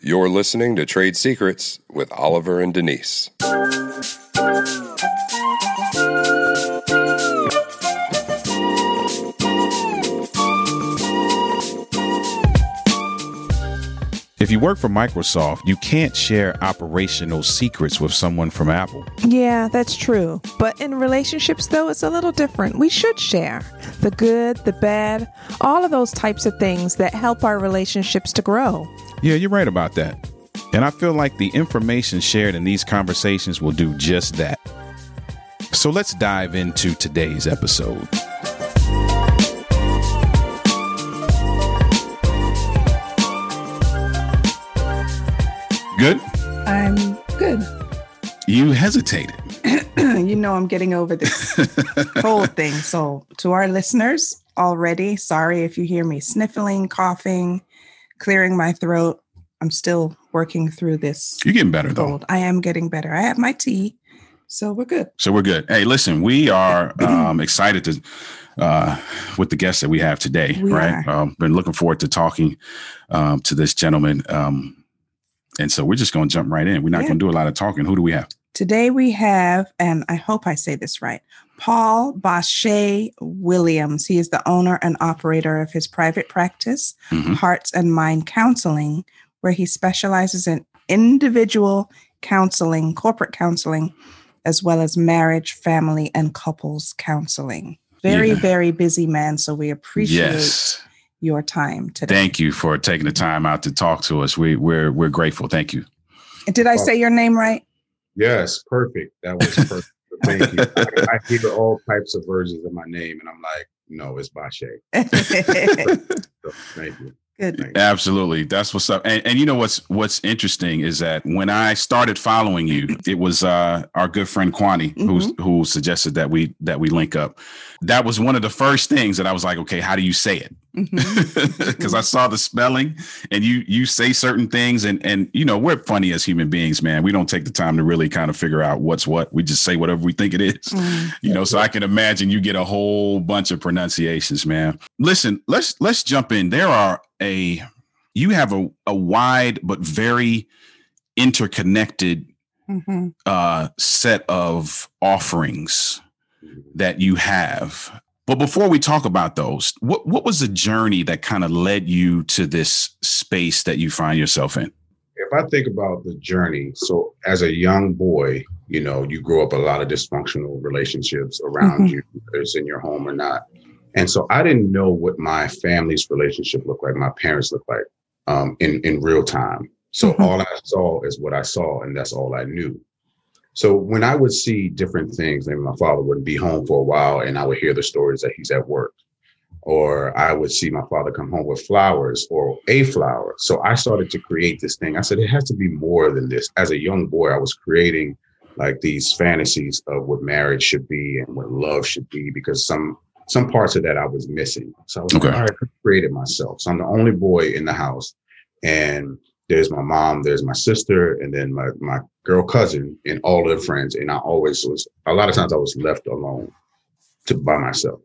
You're listening to Trade Secrets with Oliver and Denise. If you work for Microsoft, you can't share operational secrets with someone from Apple. Yeah, that's true. But in relationships, though, it's a little different. We should share the good, the bad, all of those types of things that help our relationships to grow. Yeah, you're right about that. And I feel like the information shared in these conversations will do just that. So let's dive into today's episode. Good? I'm good. You hesitated. you know, I'm getting over this cold thing. So, to our listeners already, sorry if you hear me sniffling, coughing, clearing my throat. I'm still working through this. You're getting better, though. I am getting better. I have my tea, so we're good. So we're good. Hey, listen, we are um, excited to uh, with the guests that we have today. We right, um, been looking forward to talking um, to this gentleman, um, and so we're just going to jump right in. We're not Yeah. going to do a lot of talking. Who do we have? Today we have, and I hope I say this right, Paul Bashe Williams. He is the owner and operator of his private practice, Mhm. Hearts and Mind Counseling, where he specializes in individual counseling, corporate counseling, as well as marriage, family, and couples counseling. Very, Yeah. very busy man. So we appreciate Yes. your time today. Thank you for taking the time out to talk to us. We, we're we're grateful. Thank you. Did I say your name right? Yes, perfect. That was perfect. Thank you. I, I hear all types of versions of my name, and I'm like, no, it's Bashe. So, thank you. Good. Absolutely. That's what's up. And, and you know what's what's interesting is that when I started following you, it was uh, our good friend Kwani who who suggested that we that we link up. That was one of the first things that I was like, okay, how do you say it? Because I saw the spelling and you you say certain things and and you know we're funny as human beings, man. We don't take the time to really kind of figure out what's what. We just say whatever we think it is Mm. you know so i can imagine you get a whole bunch of pronunciations man listen let's let's jump in there are a you have a, a wide but very interconnected Mhm. uh set of offerings that you have but before we talk about those what what was the journey that kind of led you to this space that you find yourself in If I think about the journey, so as a young boy, you know, you grow up a lot of dysfunctional relationships around Mhm. you, whether it's in your home or not. And so I didn't know what my family's relationship looked like, my parents looked like um, in, in real time. So Mhm. all I saw is what I saw, and that's all I knew. So when I would see different things, maybe my father wouldn't be home for a while, and I would hear the stories that he's at work, or I would see my father come home with flowers or a flower. So I started to create this thing. I said it has to be more than this. As a young boy, I was creating like these fantasies of what marriage should be and what love should be because some some parts of that I was missing. So I was Okay. like, all right, I created myself. So I'm the only boy in the house, and there's my mom, there's my sister, and then my my girl cousin and all their friends. And I always was a lot of times I was left alone to by myself.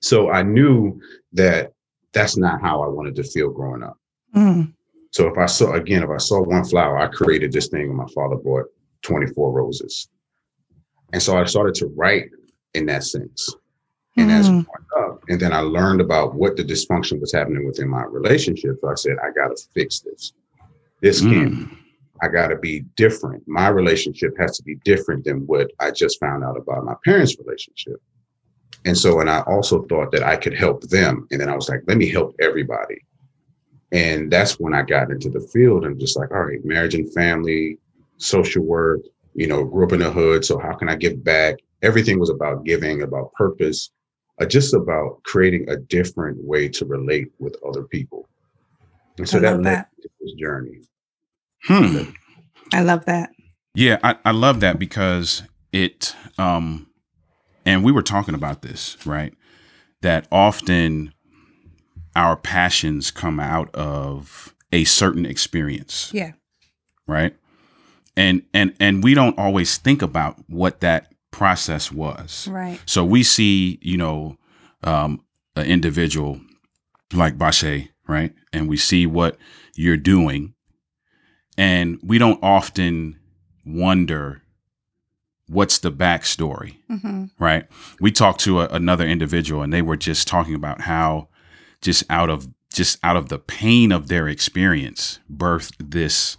So I knew that that's not how I wanted to feel growing up. Mm. So if I saw again, if I saw one flower, I created this thing. And my father brought 24 roses, and so I started to write in that sense. And as Mm. growing up, and then I learned about what the dysfunction was happening within my relationship. So I said, I got to fix this. This can't. Mm. I got to be different. My relationship has to be different than what I just found out about my parents' relationship. And so, and I also thought that I could help them. And then I was like, let me help everybody. And that's when I got into the field and just like, all right, marriage and family, social work, you know, grew up in the hood. So how can I give back? Everything was about giving, about purpose, uh, just about creating a different way to relate with other people. And so I that led that. to this journey. Hmm. I love that. Yeah, I, I love that because it um and we were talking about this, right? That often our passions come out of a certain experience, Yeah. right? And and and we don't always think about what that process was. Right. So we see, you know, um, an individual like Bashe, right? And we see what you're doing and we don't often wonder what's the backstory, Mm-hmm. right? We talked to a, another individual, and they were just talking about how just out of just out of the pain of their experience birthed this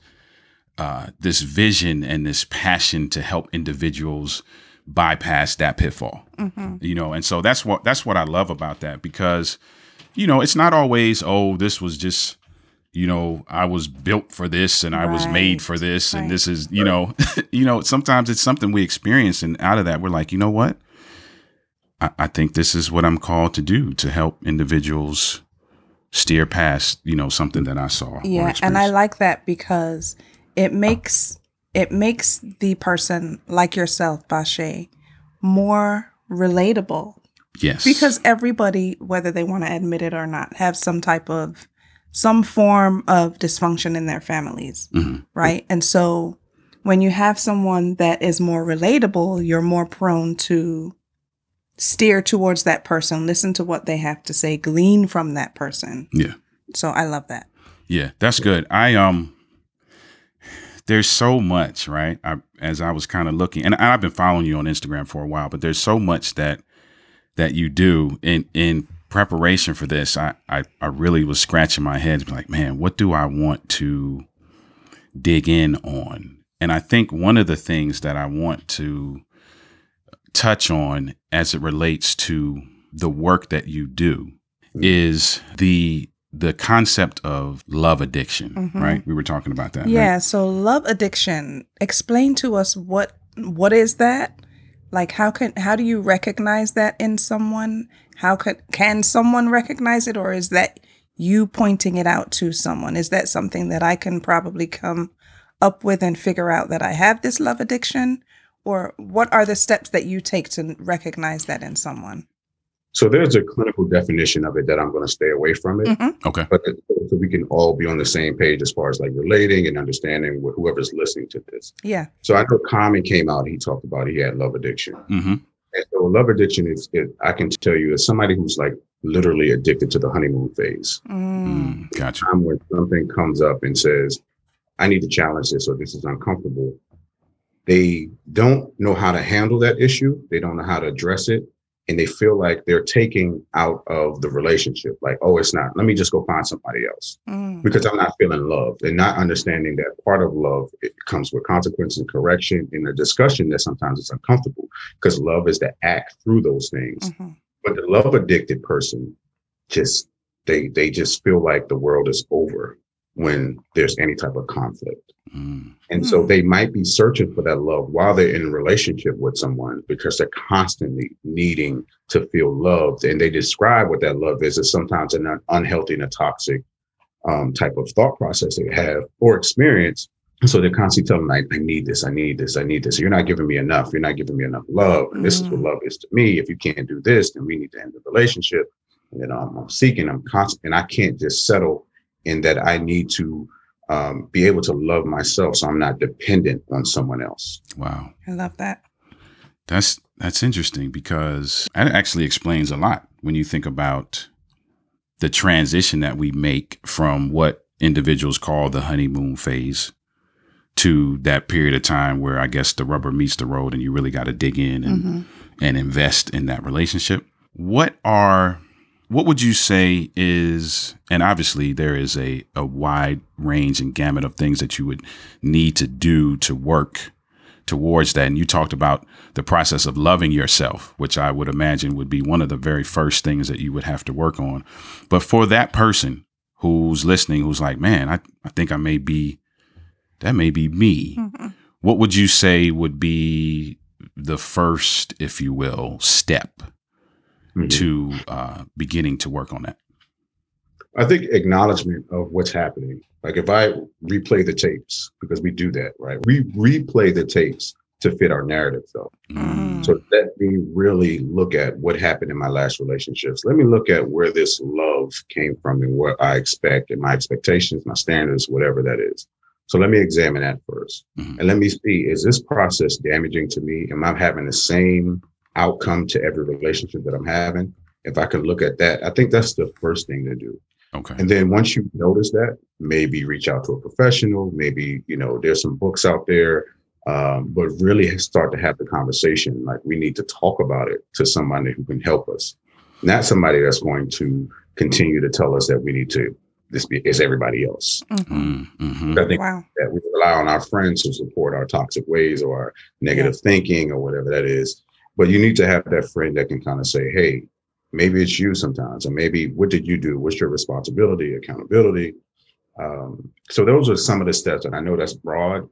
uh, this vision and this passion to help individuals bypass that pitfall Mm-hmm. you know and so that's what that's what i love about that because you know it's not always oh this was just you know i was built for this and i was made for this right. and this is you know you know sometimes it's something we experience and out of that we're like you know what I, I think this is what i'm called to do to help individuals steer past you know something that i saw Yeah, and I like that because it makes it makes the person like yourself, Bashe, more relatable yes because everybody, whether they want to admit it or not, have some type of some form of dysfunction in their families, Mhm. right? And so when you have someone that is more relatable, you're more prone to steer towards that person, listen to what they have to say, glean from that person. yeah So I love that. Yeah, that's good. I um there's so much, right? I as I was kind of looking and I've been following you on Instagram for a while, but there's so much that that you do in in preparation for this. I I, I really was scratching my head like, man, what do I want to dig in on? And I think one of the things that I want to touch on as it relates to the work that you do mm-hmm. is the the concept of love addiction, Mhm. right? We were talking about that. right? Yeah, so love addiction. Explain to us what what is that? Like how can how do you recognize that in someone? How could can someone recognize it or is that you pointing it out to someone? Is that something that I can probably come up with and figure out that I have this love addiction? Or what are the steps that you take to recognize that in someone? So there's a clinical definition of it that I'm going to stay away from it, Mhm. Okay. but so we can all be on the same page as far as like relating and understanding with whoever's listening to this. Yeah. So I know Common came out. He talked about he had love addiction. hmm And so love addiction is, is I can tell you, is somebody who's like literally addicted to the honeymoon phase. Mm. Mm, gotcha. Time when something comes up and says, I need to challenge this or this is uncomfortable. They don't know how to handle that issue. They don't know how to address it. And they feel like they're taking out of the relationship. Like, oh, it's not. Let me just go find somebody else Mm. because I'm not feeling loved and not understanding that part of love it comes with consequence and correction and a discussion that sometimes it's uncomfortable because love is the act through those things. Mhm. But the love addicted person just they they just feel like the world is over when there's any type of conflict. Mm, And so Hmm. they might be searching for that love while they're in a relationship with someone because they're constantly needing to feel loved. And they describe what that love is as sometimes an unhealthy and a toxic um, type of thought process they have or experience. So they're constantly telling them, I, I need this, I need this, I need this. You're not giving me enough. You're not giving me enough love. And this is what Mm. love is to me. If you can't do this, then we need to end the relationship. And then um, I'm seeking, I'm constant, and I can't just settle in that I need to um, be able to love myself so I'm not dependent on someone else. wow. I love that. That's that's interesting because that actually explains a lot when you think about the transition that we make from what individuals call the honeymoon phase to that period of time where I guess the rubber meets the road and you really got to dig in and Mhm. and invest in that relationship. What are what would you say is and obviously there is a, a wide range and gamut of things that you would need to do to work towards that. And you talked about the process of loving yourself, which I would imagine would be one of the very first things that you would have to work on. But for that person who's listening, who's like, man, I, I think I may be, that may be me. Mhm. What would you say would be the first, if you will, step Mhm. to uh, beginning to work on that? I think acknowledgement of what's happening. Like if I replay the tapes, because we do that, right? We replay the tapes to fit our narrative though. Mm. So let me really look at what happened in my last relationships. Let me look at where this love came from and what I expect and my expectations, my standards, whatever that is. So let me examine that 1st Mhm. And let me see, is this process damaging to me? Am I having the same outcome to every relationship that I'm having? If I can look at that, I think that's the first thing to do. Okay. And then once you notice that, maybe reach out to a professional. Maybe, you know, there's some books out there, um, but really start to have the conversation. Like we need to talk about it to somebody who can help us, not somebody that's going to continue to tell us that we need to, this be, is everybody else. Mhm. Mm-hmm. I think Wow. that we rely on our friends to support our toxic ways or our negative thinking or whatever that is. But you need to have that friend that can kind of say, hey, maybe it's you sometimes, or maybe what did you do? What's your responsibility, accountability? Um, so those are some of the steps, and I know that's broad,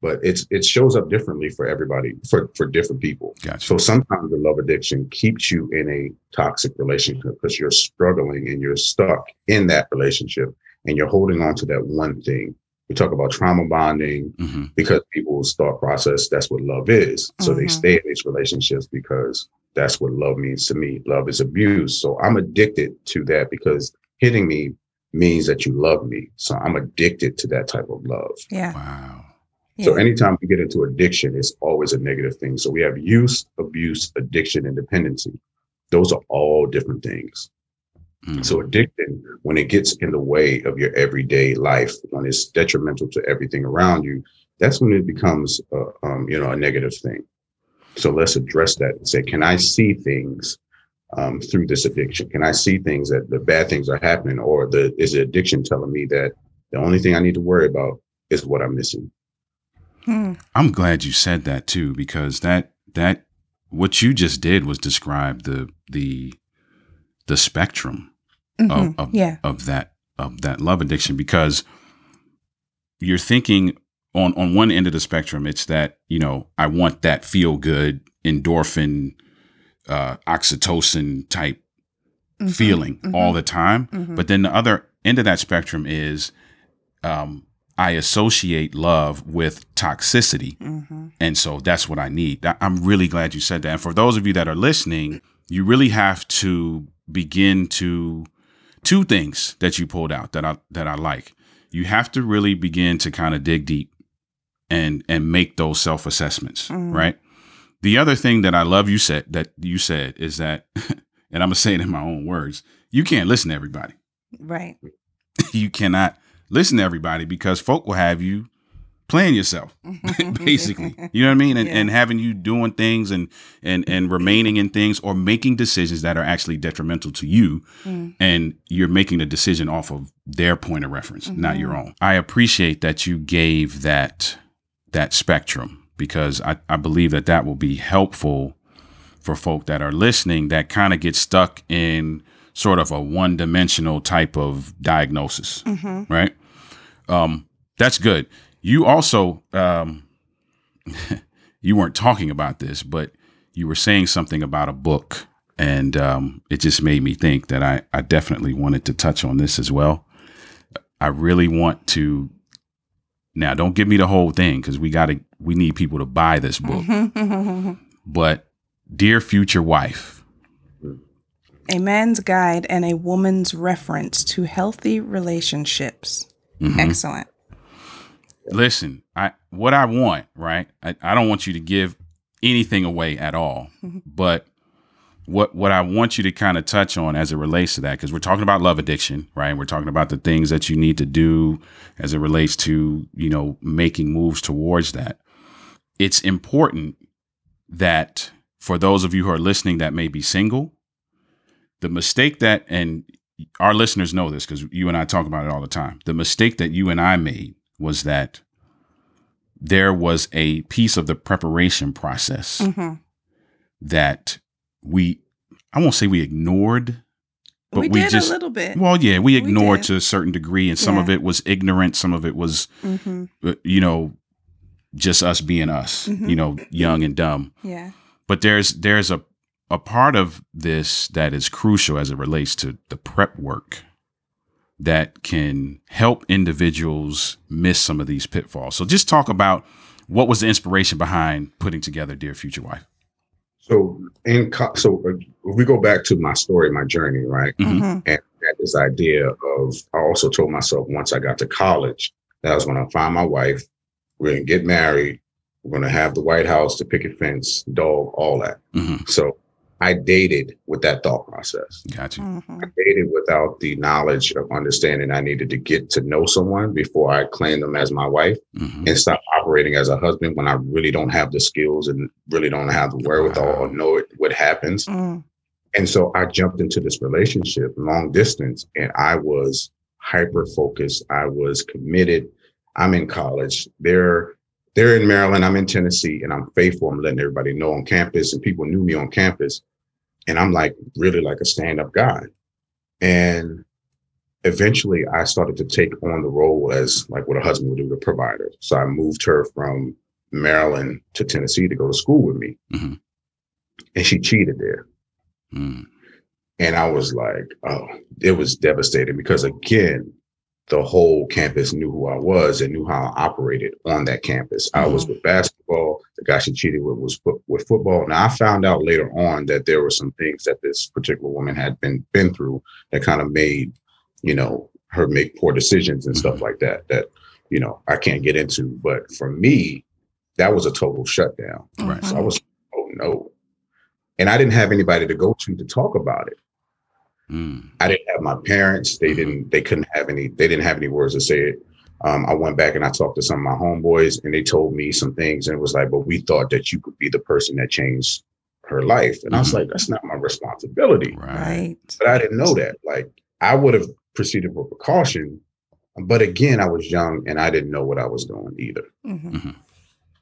but it's it shows up differently for everybody, for for different people. Gotcha. So sometimes the love addiction keeps you in a toxic relationship because you're struggling and you're stuck in that relationship and you're holding on to that one thing. We talk about trauma bonding hmm because people's thought process, that's what love is. So they Mhm. stay in these relationships because that's what love means to me. Love is abuse. So I'm addicted to that because hitting me means that you love me. So I'm addicted to that type of love. Yeah. Wow. So yeah. anytime we get into addiction, it's always a negative thing. So we have use, abuse, addiction, and dependency. Those are all different things. Mhm. So addiction, when it gets in the way of your everyday life, when it's detrimental to everything around you, that's when it becomes, uh, um, you know, a negative thing. So let's address that and say, can I see things um, through this addiction? Can I see things that the bad things are happening, or the is the addiction telling me that the only thing I need to worry about is what I'm missing? Hmm. I'm glad you said that too, because that that what you just did was describe the the the spectrum Mhm. of, of yeah. of that of that love addiction because you're thinking on on one end of the spectrum it's that you know I want that feel good endorphin uh oxytocin type Mhm. feeling Mhm. all the time Mhm. but then the other end of that spectrum is um I associate love with toxicity Mhm. and so that's what I need. I'm really glad you said that. And for those of you that are listening, you really have to begin to two things that you pulled out that I that I like. You have to really begin to kind of dig deep and and make those self-assessments, Mhm. right? The other thing that I love you said that you said is that and I'm going to say it in my own words, you can't listen to everybody. Right. you cannot listen to everybody because folk will have you playing yourself basically you know what i mean and, Yeah. and having you doing things and and and remaining in things or making decisions that are actually detrimental to you Mm. and you're making a decision off of their point of reference not your Mhm. own i appreciate that you gave that that spectrum because i, I believe that that will be helpful for folk that are listening that kind of get stuck in sort of a one-dimensional type of diagnosis Mhm. right? Um, that's good. You also, um, you weren't talking about this, but you were saying something about a book, and um, it just made me think that I, I definitely wanted to touch on this as well. I really want to. Now, don't give me the whole thing because we got to. We need people to buy this book. But, dear future wife, a man's guide and a woman's reference to healthy relationships. mhm. Excellent. Listen i what i want right I, I don't want you to give anything away at all but what what i want you to kind of touch on as it relates to that because we're talking about love addiction right we're talking about the things that you need to do as it relates to you know making moves towards that. It's important that for those of you who are listening that may be single the mistake that and our listeners know this because you and i talk about it all the time the mistake that you and i made was that there was a piece of the preparation process hmm that we I won't say we ignored, but we, we, did just a little bit. well, yeah, we ignored did. to a certain degree, and some of it was ignorant, some of it was hmm uh, you know just us being us, Mhm. you know, young and dumb. Yeah. But there's there's a a part of this that is crucial as it relates to the prep work that can help individuals miss some of these pitfalls. So just talk about what was the inspiration behind putting together Dear Future Wife. So in co- so uh, if we go back to my story, my journey, right? Mhm. Mhm. and had this idea of I also told myself once I got to college that I was going to find my wife, we're going to get married, we're going to have the White House, the picket fence, dog, all that. Mhm. So I dated with that thought process. Gotcha. Mhm. I dated without the knowledge of understanding I needed to get to know someone before I claim them as my wife hmm and stop operating as a husband when I really don't have the skills and really don't have the wherewithal Wow. or know it, what happens. Mm. And so I jumped into this relationship long distance and I was hyper focused. I was committed. I'm in college. They're they're in Maryland. I'm in Tennessee and I'm faithful. I'm letting everybody know on campus and people knew me on campus. And I'm like really like a stand-up guy. And eventually I started to take on the role as like what a husband would do, the provider. So I moved her from Maryland to Tennessee to go to school with me. Mhm. And she cheated there. Mm. And I was like, oh, it was devastating because again, the whole campus knew who I was and knew how I operated on that campus. I was mm-hmm. with basketball. The guy she cheated with was foot, with football. Now I found out later on that there were some things that this particular woman had been been through that kind of made, you know, her make poor decisions and stuff mm-hmm. like that. That you know I can't get into. But for me, that was a total shutdown. Right. So I was, oh no. And I didn't have anybody to go to to talk about it. Mm. I didn't have my parents. They didn't. They couldn't have any. They didn't have any words to say it. Um, I went back and I talked to some of my homeboys, and they told me some things, and it was like, "But we thought that you could be the person that changed her life," and I was Mhm. like, "That's not my responsibility." Right. Right. But I didn't know that. Like I would have proceeded with precaution, but again, I was young and I didn't know what I was doing either. Mhm.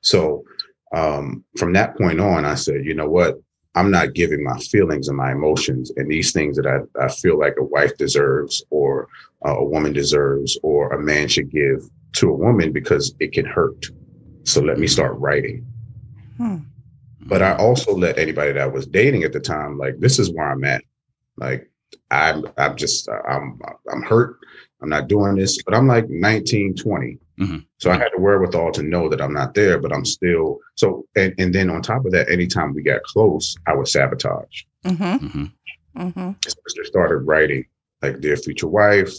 So um, from that point on, I said, you know what? I'm not giving my feelings and my emotions and these things that I, I feel like a wife deserves or uh, a woman deserves or a man should give to a woman because it can hurt. So let me start writing. Hmm. But I also let anybody that I was dating at the time, like, this is where I'm at. Like, I'm, I'm just, I'm, I'm hurt. I'm not doing this, but I'm like 19, 20. Mhm. So I had the wherewithal to know that I'm not there, but I'm still so. And, and then on top of that, anytime we got close, I would sabotage. Mhm. hmm Mhm. So I just started writing like, "Dear future wife,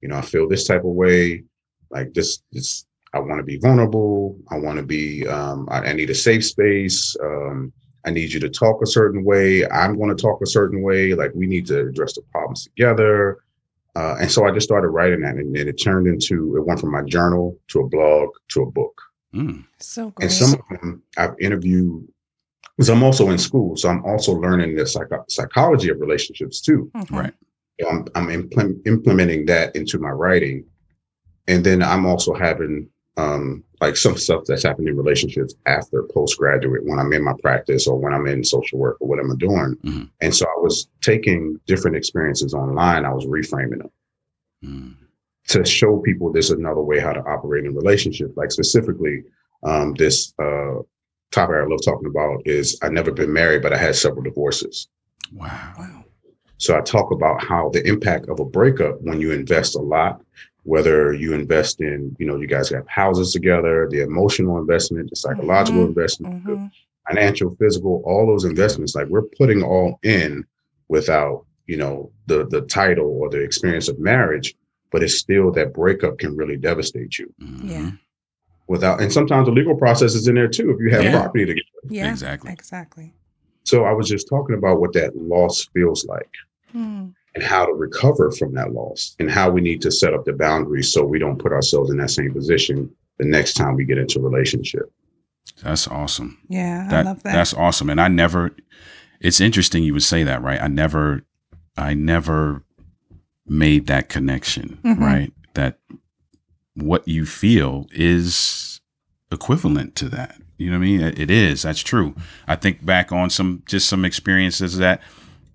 you know, I feel this type of way. Like this, this. I want to be vulnerable. I want to be. Um, I, I need a safe space. Um, I need you to talk a certain way. I'm going to talk a certain way. Like we need to address the problems together. Uh, and so I just started writing that, and then it turned into it went from my journal to a blog to a book. Mm. So great. And some of them I've interviewed because I'm also in school, so I'm also learning the psycho- psychology of relationships too. Mhm. Right. So I'm I'm implem- implementing that into my writing, and then I'm also having um, like some stuff that's happened in relationships after postgraduate when I'm in my practice or when I'm in social work or what am I'm doing. Mhm. And so I was taking different experiences online. I was reframing them Mm. to show people there's another way how to operate in relationships. Like specifically, um, this uh, topic I love talking about is I never been married, but I had several divorces. Wow. Wow. So I talk about how the impact of a breakup when you invest a lot, whether you invest in, you know, you guys have houses together, the emotional investment, the psychological Mhm. investment, the Mhm. financial, physical, all those investments, like we're putting all in without, you know, the the title or the experience of marriage, but it's still that breakup can really devastate you Mhm. Yeah. without and sometimes the legal process is in there too if you have Yeah. property together. Yeah. Exactly. Exactly. So I was just talking about what that loss feels like Hmm. And how to recover from that loss and how we need to set up the boundaries so we don't put ourselves in that same position the next time we get into a relationship. That's awesome. Yeah. I love that. That's awesome. And I never. It's interesting you would say that, right? I never. I never made that connection, Mhm. right? That what you feel is equivalent to that. You know what I mean? It it is. That's true. I think back on some just some experiences that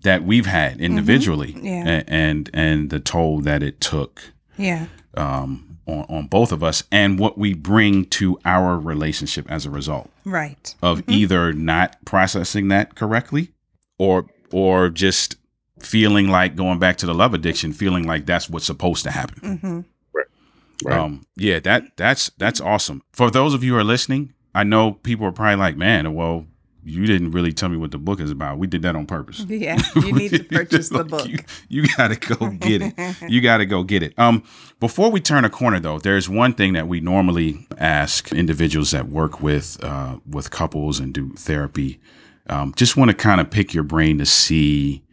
that we've had individually, Yeah. a- and and the toll that it took yeah. um, on on both of us, and what we bring to our relationship as a result Right. of either not processing that correctly, or or just feeling like going back to the love addiction, feeling like that's what's supposed to happen. hmm Right. Um, yeah, that that's that's awesome. For those of you who are listening, I know people are probably like, "Man, well, you didn't really tell me what the book is about. We did that on purpose." Yeah. You need to purchase the book. You, you got to go get it. You got to go get it. Um, before we turn a corner, though, there's one thing that we normally ask individuals that work with uh, with couples and do therapy um, just want to kind of pick your brain to see,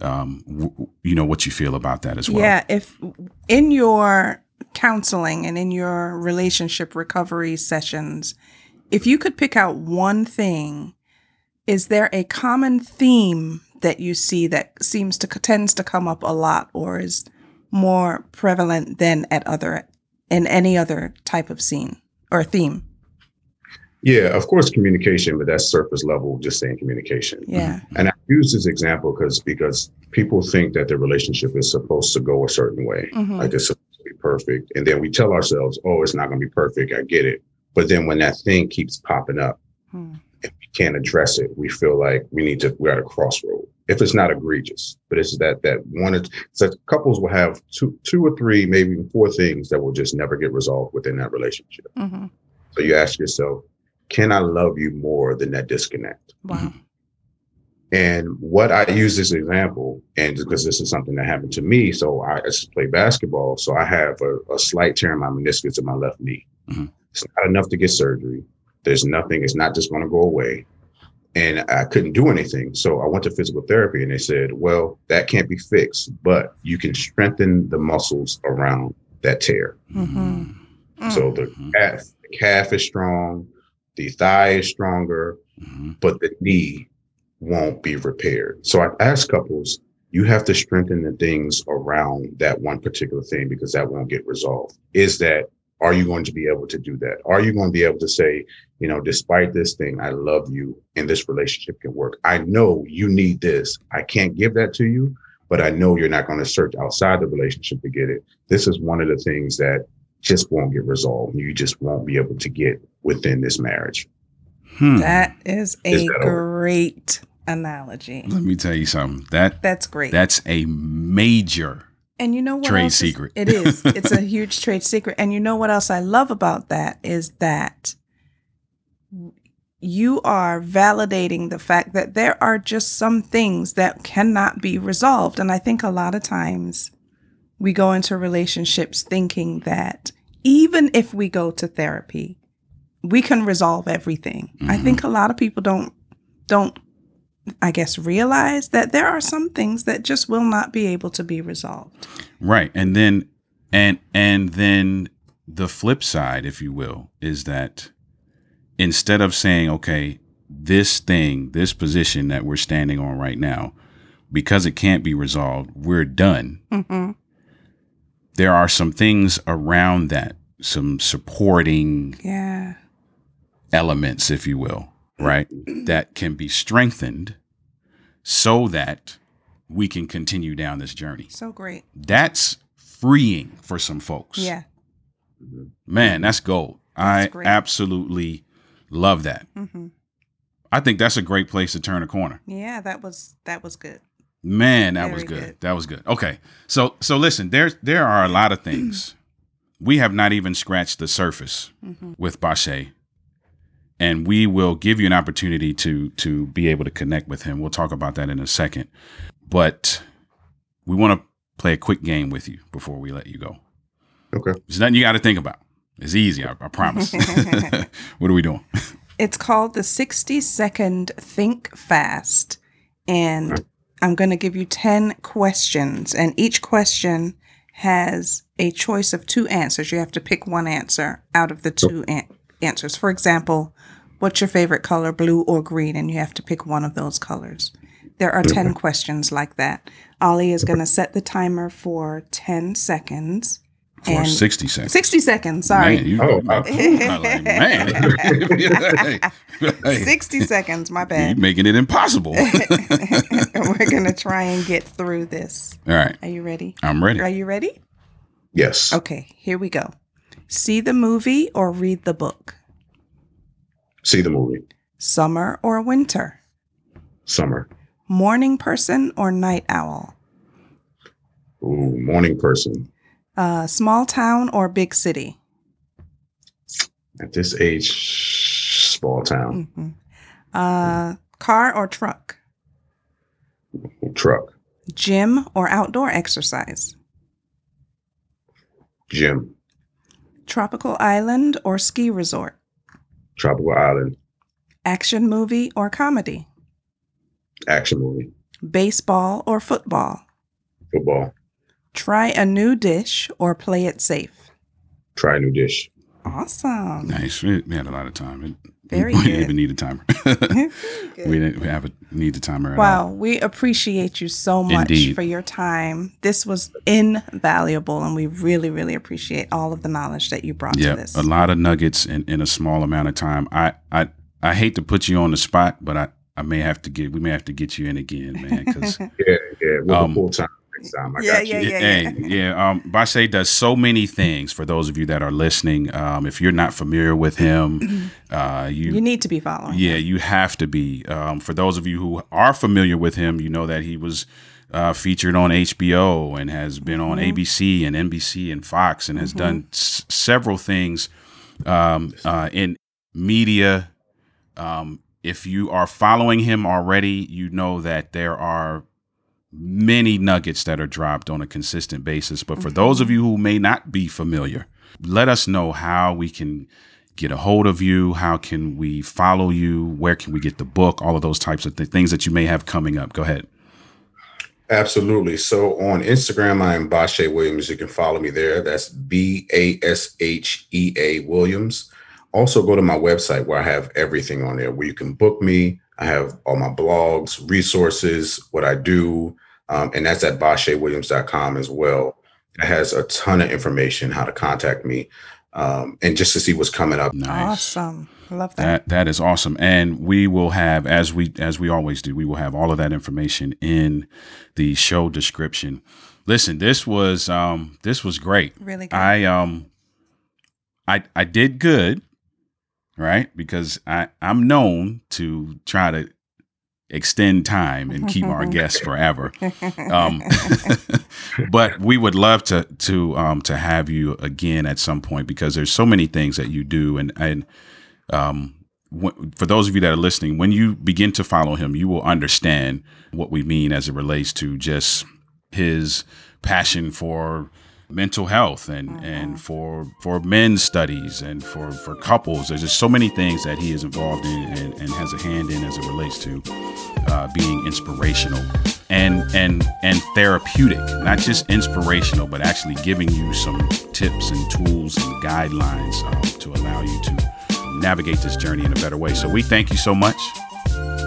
um, w- you know, what you feel about that as well. Yeah, if in your counseling and in your relationship recovery sessions, if you could pick out one thing, is there a common theme that you see that seems to tends to come up a lot or is more prevalent than at other in any other type of scene or theme? Yeah, of course, communication, but that's surface level, just saying communication. Yeah. And I use this example because because people think that the relationship is supposed to go a certain way, Mhm. like it's supposed to be perfect, and then we tell ourselves, "Oh, it's not going to be perfect." I get it, but then when that thing keeps popping up Hmm. And we can't address it, we feel like we need to. We're at a crossroad. If it's not egregious, but it's that that one. or- So couples will have two, two or three, maybe four things that will just never get resolved within that relationship. Mhm. So you ask yourself, can I love you more than that disconnect? Wow. And what I use this example, and because this is something that happened to me, so I just play basketball. So I have a, a slight tear in my meniscus in my left knee. Mhm. It's not enough to get surgery. There's nothing, it's not just going to go away. And I couldn't do anything. So I went to physical therapy and they said, well, that can't be fixed, but you can strengthen the muscles around that tear. Mhm. Mm. So the calf, the calf is strong, the thigh is stronger, Mhm. but the knee won't be repaired. So I ask couples, you have to strengthen the things around that one particular thing because that won't get resolved. Is that, are you going to be able to do that? Are you going to be able to say, you know, despite this thing, I love you and this relationship can work. I know you need this. I can't give that to you, but I know you're not going to search outside the relationship to get it. This is one of the things that just won't get resolved. You just won't be able to get within this marriage. Hmm. That is a Is that all? great analogy. Let me tell you something. That That's great. that's a major. And you know what Trade else is- secret. it is. It's a huge trade secret. And you know what else I love about that is that you are validating the fact that there are just some things that cannot be resolved. And I think a lot of times we go into relationships thinking that even if we go to therapy, we can resolve everything. I Mhm. think a lot of people don't don't I guess realize that there are some things that just will not be able to be resolved. Right. And then and and then the flip side, if you will, is that instead of saying, okay, this thing, this position that we're standing on right now, because it can't be resolved, we're done. Mm-hmm. There are some things around that, some supporting Yeah. elements, if you will, right, that can be strengthened so that we can continue down this journey. So great. That's freeing for some folks. Yeah. Man, that's gold. I great. absolutely love that. hmm I think that's a great place to turn a corner. Yeah, that was that was good. Man, that was good. good. That was good. Okay. So so listen, there there are a lot of things. we have not even scratched the surface Mhm. with Bashe. And we will give you an opportunity to to be able to connect with him. We'll talk about that in a second. But we want to play a quick game with you before we let you go. Okay. There's nothing you got to think about. It's easy, I, I promise. what are we doing? It's called the 60 second think fast. And I'm going to give you 10 questions and each question has a choice of two answers. You have to pick one answer out of the two an- answers. For example, what's your favorite color, blue or green? And you have to pick one of those colors. There are 10 questions like that. Ollie is going to set the timer for 10 seconds. For And 60 seconds. 60 seconds, sorry. Man, you, Oh, I'm like, man. hey, hey, 60 seconds, my bad. you bad. making it impossible. We're going to try and get through this. All right. Are you ready? I'm ready. Are you ready? Yes. Okay, here we go. See the movie or read the book? See the movie. Summer or winter? Summer. Morning person or night owl? Ooh, morning person. Uh, small town or big city? At this age, small town. Mhm. Uh, car or truck? Truck. Gym or outdoor exercise? Gym. Tropical island or ski resort? Tropical island. Action movie or comedy? Action movie. Baseball or football? Football. Try a new dish or play it safe? Try a new dish. Awesome. Nice. We, we had a lot of time. It, Very we good. didn't even need a timer. we didn't we have a need a timer at all. Wow, we appreciate you so much Indeed. for your time. This was invaluable, and we really, really appreciate all of the knowledge that you brought Yeah, to this. a lot of nuggets in, in a small amount of time. I, I I hate to put you on the spot, but I, I may have to get we may have to get you in again, man. Because Yeah, yeah. We'll Um, full time next time. I Yeah, got yeah, you. yeah. hey, yeah. Um, Bashe does so many things. For those of you that are listening, um, if you're not familiar with him, uh, you you need to be following. Him. Yeah, you have to be. Um, for those of you who are familiar with him, you know that he was uh, featured on HBO and has been on ABC and NBC and Fox and has done s- several things um, uh, in media. Um, if you are following him already, you know that there are many nuggets that are dropped on a consistent basis. But for those of you who may not be familiar, let us know how we can get a hold of you. How can we follow you? Where can we get the book? All of those types of th- things that you may have coming up. Go ahead. Absolutely. So on Instagram, I am Bashe Williams. You can follow me there. That's B A S H E A Williams. Also, go to my website where I have everything on there where you can book me. I have all my blogs, resources, what I do, um, and that's at bashewilliams.com as well. It has a ton of information, how to contact me, um, and just to see what's coming up. Nice. Awesome. I love that. That that is awesome, and we will have as we as we always do. We will have all of that information in the show description. Listen, this was um this was great. Really good. I um I I did good, right? Because I I'm known to try to extend time and keep our guests forever. Um, but we would love to to um, to have you again at some point because there's so many things that you do and and um, wh- for those of you that are listening, when you begin to follow him, you will understand what we mean as it relates to just his passion for mental health and and for for men's studies and for for couples. There's just so many things that he is involved in and, and has a hand in as it relates to uh, being inspirational and and and therapeutic. Not just inspirational but actually giving you some tips and tools and guidelines um, to allow you to navigate this journey in a better way. So we thank you so much.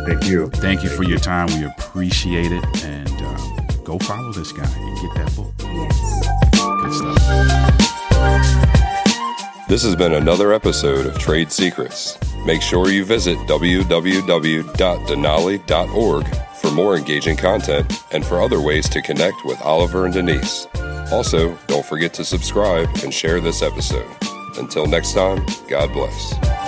Thank you. thank you for your time. We appreciate it. And uh, go follow this guy and get that book. Yes. This has been another episode of Trade Secrets. Make sure you visit www.denali.org for more engaging content and for other ways to connect with Oliver and Denise. Also, don't forget to subscribe and share this episode. Until next time, God bless.